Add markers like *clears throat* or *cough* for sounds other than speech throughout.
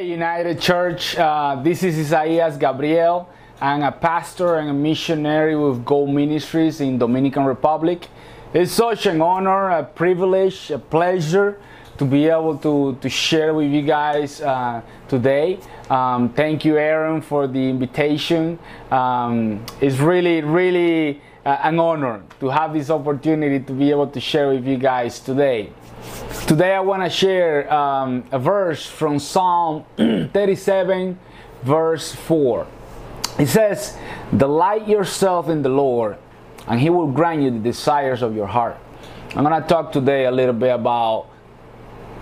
United Church, uh, this is Isaias Gabriel. I'm a pastor and a missionary with Go Ministries in Dominican Republic. It's such an honor, a privilege, a pleasure to be able to, to share with you guys uh, today. Um, thank you, Aaron, for the invitation. Um, it's really, really uh, an honor to have this opportunity to be able to share with you guys today. Today I want to share um, a verse from Psalm *clears throat* 37, verse 4. It says, Delight yourself in the Lord, and He will grant you the desires of your heart. I'm going to talk today a little bit about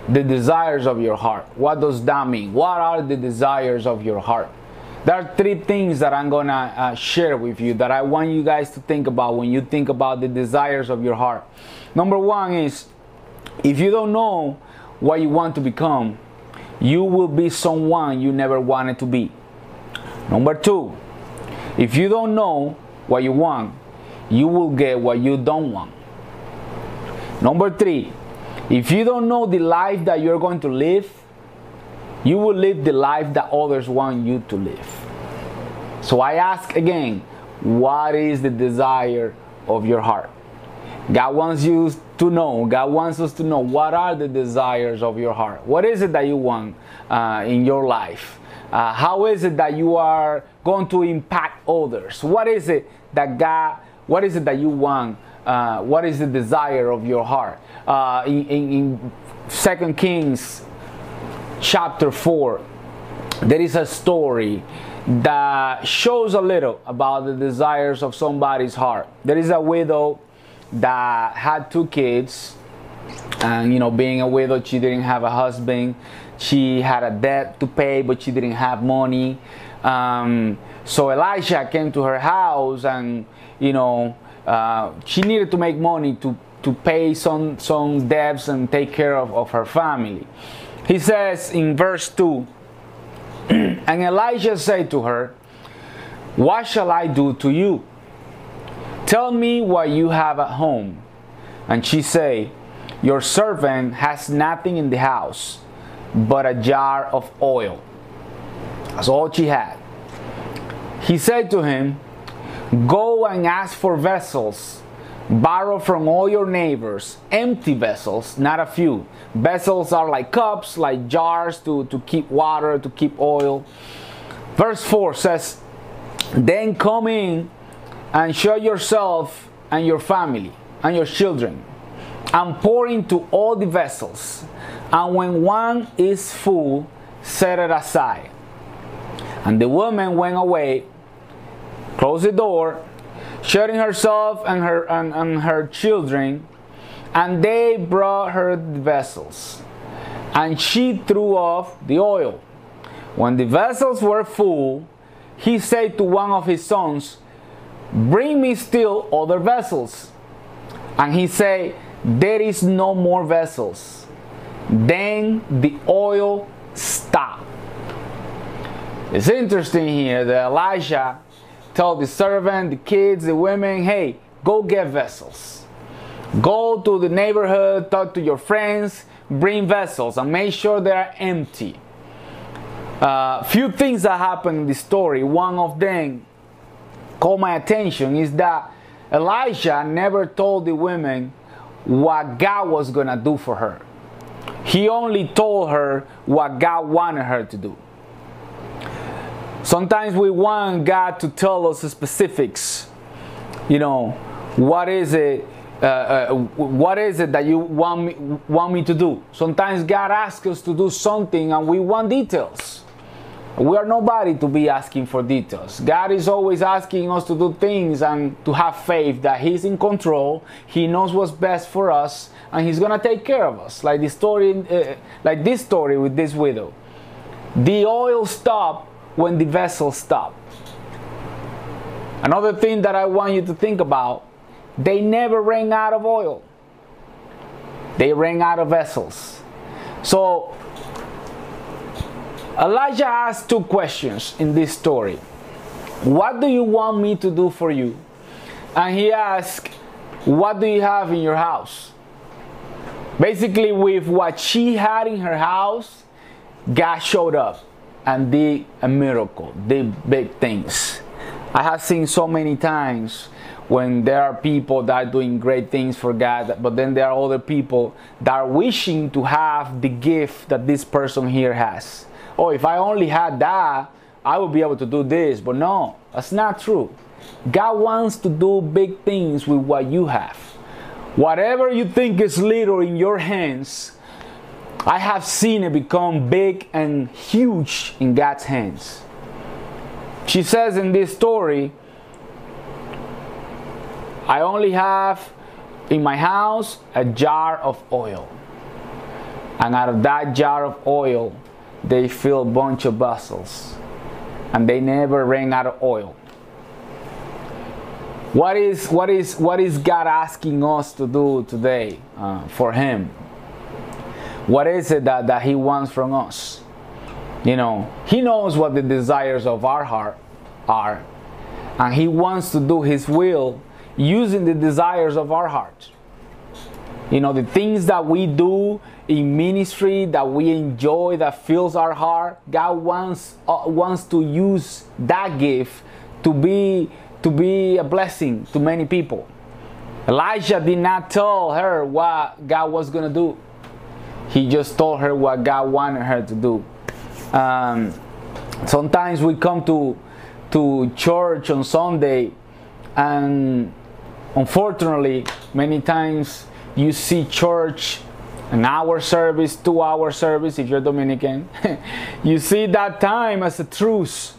the desires of your heart. What does that mean? What are the desires of your heart? There are three things that I'm going to uh, share with you that I want you guys to think about when you think about the desires of your heart. Number one is if you don't know what you want to become, you will be someone you never wanted to be. Number two, if you don't know what you want, you will get what you don't want. Number three, if you don't know the life that you're going to live, you will live the life that others want you to live. So I ask again, what is the desire of your heart? God wants you to know, God wants us to know what are the desires of your heart. What is it that you want uh, in your life? Uh, how is it that you are going to impact others? What is it that God, what is it that you want? Uh, what is the desire of your heart? Uh, in, in, in 2 Kings chapter 4, there is a story that shows a little about the desires of somebody's heart. There is a widow that had two kids and you know being a widow she didn't have a husband. She had a debt to pay but she didn't have money. Um, so elisha came to her house and you know uh, she needed to make money to to pay some some debts and take care of, of her family. He says in verse 2 *clears throat* and elijah said to her what shall i do to you Tell me what you have at home. And she say, Your servant has nothing in the house but a jar of oil. That's all she had. He said to him, Go and ask for vessels. Borrow from all your neighbors, empty vessels, not a few. Vessels are like cups, like jars to, to keep water, to keep oil. Verse 4 says, Then come in and show yourself and your family and your children. And pour into all the vessels. And when one is full set it aside. And the woman went away closed the door shutting herself and her and, and her children and they brought her the vessels. And she threw off the oil. When the vessels were full he said to one of his sons Bring me still other vessels. And he said, There is no more vessels. Then the oil stopped. It's interesting here that Elijah told the servant, the kids, the women, hey, go get vessels. Go to the neighborhood, talk to your friends, bring vessels, and make sure they are empty. Uh, few things that happen in the story. One of them caught my attention is that Elijah never told the women what God was going to do for her. He only told her what God wanted her to do. Sometimes we want God to tell us the specifics. You know, what is it? Uh, uh, what is it that you want me, want me to do? Sometimes God asks us to do something and we want details. We are nobody to be asking for details. God is always asking us to do things and to have faith that He's in control. He knows what's best for us, and He's gonna take care of us. Like the story, uh, like this story with this widow. The oil stopped when the vessel stopped. Another thing that I want you to think about: they never ran out of oil. They ran out of vessels. So Elijah asked two questions in this story. What do you want me to do for you? And he asked, What do you have in your house? Basically, with what she had in her house, God showed up and did a miracle, did big things. I have seen so many times when there are people that are doing great things for God, but then there are other people that are wishing to have the gift that this person here has. Oh, if I only had that, I would be able to do this. But no, that's not true. God wants to do big things with what you have. Whatever you think is little in your hands, I have seen it become big and huge in God's hands. She says in this story, I only have in my house a jar of oil. And out of that jar of oil, they fill a bunch of vessels. And they never ran out of oil. What is, what is, what is God asking us to do today uh, for Him? What is it that, that He wants from us? You know, He knows what the desires of our heart are, and He wants to do His will using the desires of our heart. You know, the things that we do in ministry that we enjoy, that fills our heart, God wants, uh, wants to use that gift to be, to be a blessing to many people. Elijah did not tell her what God was going to do. He just told her what God wanted her to do. Um, sometimes we come to to church on Sunday and Unfortunately, many times you see church an hour service, two hour service if you're Dominican. *laughs* you see that time as a truce.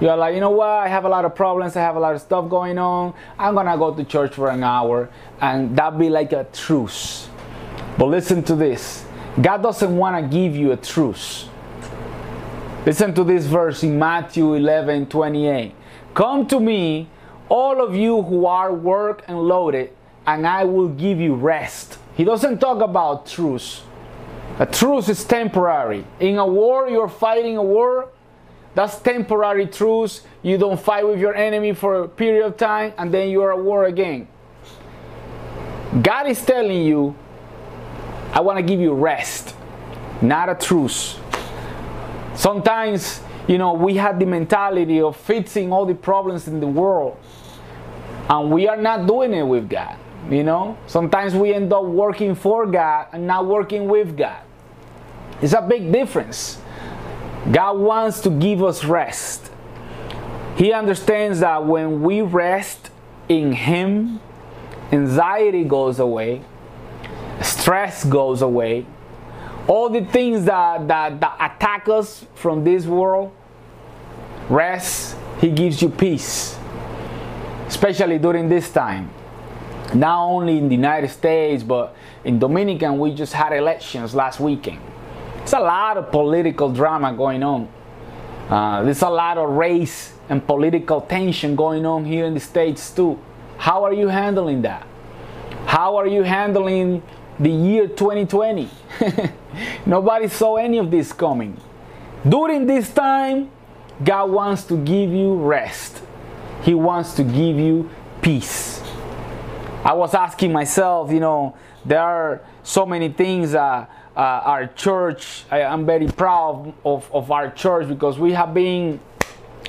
You're like, you know what? I have a lot of problems. I have a lot of stuff going on. I'm gonna go to church for an hour, and that be like a truce. But listen to this God doesn't want to give you a truce. Listen to this verse in Matthew 11 28. Come to me, all of you who are work and loaded, and I will give you rest. He doesn't talk about truce. A truce is temporary. In a war, you're fighting a war. That's temporary truce. You don't fight with your enemy for a period of time and then you're at war again. God is telling you, I want to give you rest, not a truce. Sometimes, you know, we have the mentality of fixing all the problems in the world and we are not doing it with God. You know, sometimes we end up working for God and not working with God. It's a big difference. God wants to give us rest. He understands that when we rest in Him, anxiety goes away, stress goes away, all the things that, that, that attack us from this world, rest, He gives you peace especially during this time. Not only in the United States, but in Dominican, we just had elections last weekend. It's a lot of political drama going on. Uh, there's a lot of race and political tension going on here in the States too. How are you handling that? How are you handling the year 2020? *laughs* Nobody saw any of this coming. During this time, God wants to give you rest. He wants to give you peace. I was asking myself, you know, there are so many things uh, uh, our church, I, am very proud of, of our church because we have been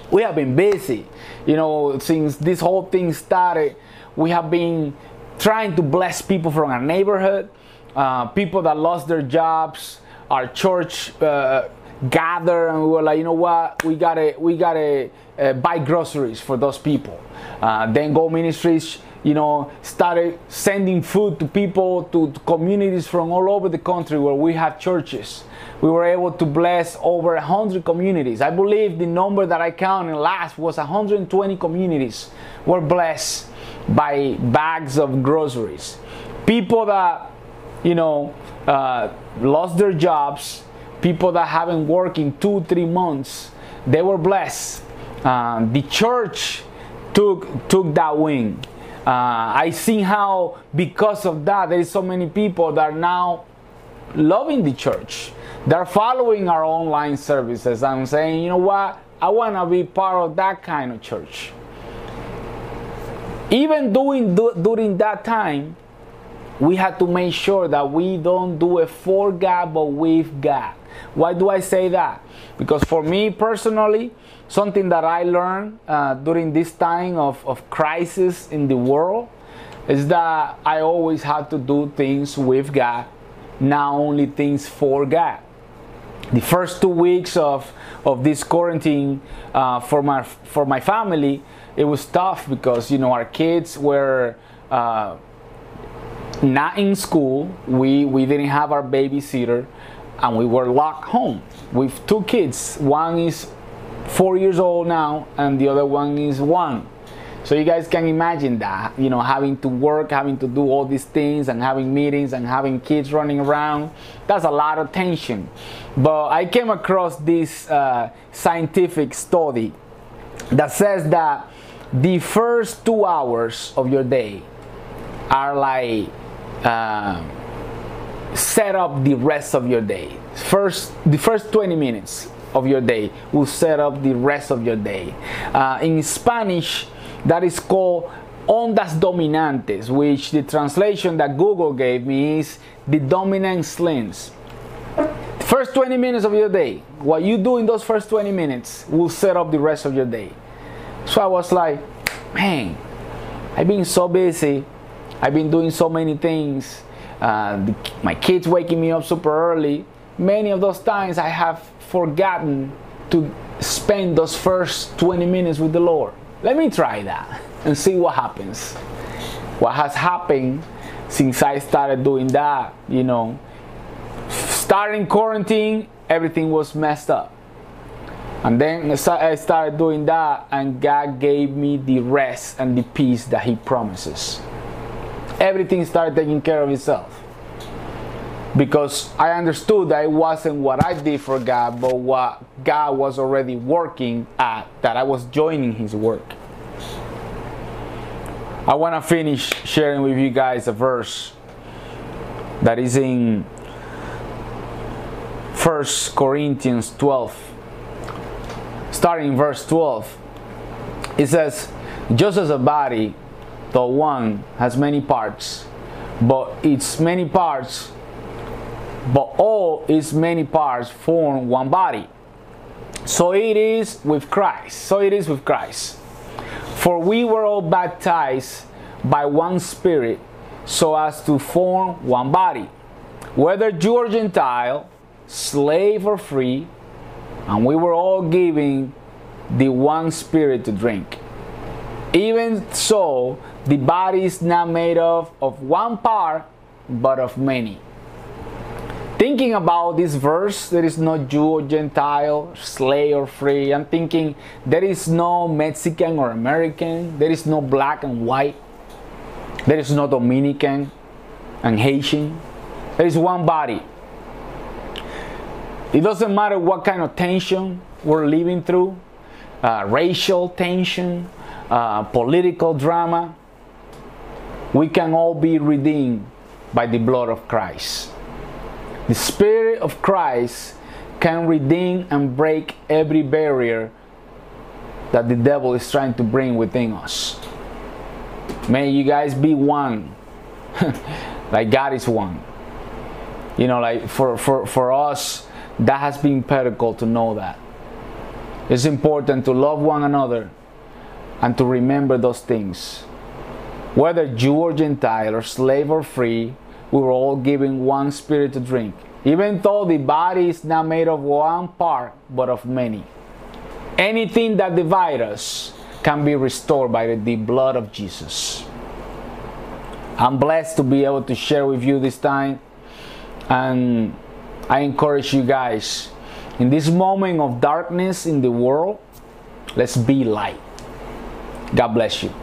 we have been busy. You know, since this whole thing started, we have been trying to bless people from our neighborhood, uh, people that lost their jobs. Our church uh, gather and we were like, you know what, we gotta we gotta uh, buy groceries for those people. Uh, then Go Ministries, you know, started sending food to people to, to communities from all over the country where we have churches. We were able to bless over 100 communities. I believe the number that I counted last was 120 communities were blessed by bags of groceries. People that, you know, uh, lost their jobs people that haven't worked in two, three months, they were blessed. Um, the church took took that wing. Uh, I see how because of that there is so many people that are now loving the church. They're following our online services. I'm saying, you know what? I want to be part of that kind of church. Even doing during that time, we had to make sure that we don't do it for God but with God. Why do I say that? Because for me personally, something that I learned uh, during this time of, of crisis in the world is that I always have to do things with God, not only things for God. The first two weeks of, of this quarantine uh, for my for my family, it was tough because you know our kids were uh, not in school. We we didn't have our babysitter, and we were locked home with two kids. One is four years old now, and the other one is one. So you guys can imagine that, you know, having to work, having to do all these things and having meetings and having kids running around. That's a lot of tension. But I came across this uh, scientific study that says that the first two hours of your day are like uh, set up the rest of your day. First, the first 20 minutes of your day will set up the rest of your day. Uh, in Spanish, that is called ondas dominantes, which the translation that Google gave me is the dominant slings. First 20 minutes of your day, what you do in those first 20 minutes will set up the rest of your day. So I was like, man, I've been so busy. I've been doing so many things. Uh, the, my kids waking me up super early. Many of those times I have forgotten to spend those first 20 minutes with the Lord. Let me try that and see what happens. What has happened since I started doing that, you know, starting quarantine, everything was messed up. And then I started doing that, and God gave me the rest and the peace that He promises. Everything started taking care of itself. Because I understood that it wasn't what I did for God, but what God was already working at, that I was joining His work. I want to finish sharing with you guys a verse that is in 1 Corinthians 12 starting verse 12, it says, Just as a body, though one, has many parts, but its many parts, but all its many parts form one body. So it is with Christ. So it is with Christ. For we were all baptized by one Spirit, so as to form one body. Whether Jew or Gentile, slave or free, and we were all giving the one spirit to drink. Even so, the body is not made of, of one part, but of many. Thinking about this verse, there is no Jew or Gentile, slave or free. I'm thinking there is no Mexican or American, there is no black and white, there is no Dominican and Haitian. There is one body. It doesn't matter what kind of tension we're living through uh, racial tension, uh, political drama. We can all be redeemed by the blood of Christ. The Spirit of Christ can redeem and break every barrier that the devil is trying to bring within us. May you guys be one, *laughs* like God is one. You know, like for, for, for us, that has been critical to know that. It's important to love one another and to remember those things. Whether Jew or Gentile or slave or free, we were all given one spirit to drink, even though the body is not made of one part but of many. Anything that divides us can be restored by the blood of Jesus. I'm blessed to be able to share with you this time and I encourage you guys in this moment of darkness in the world, let's be light. God bless you.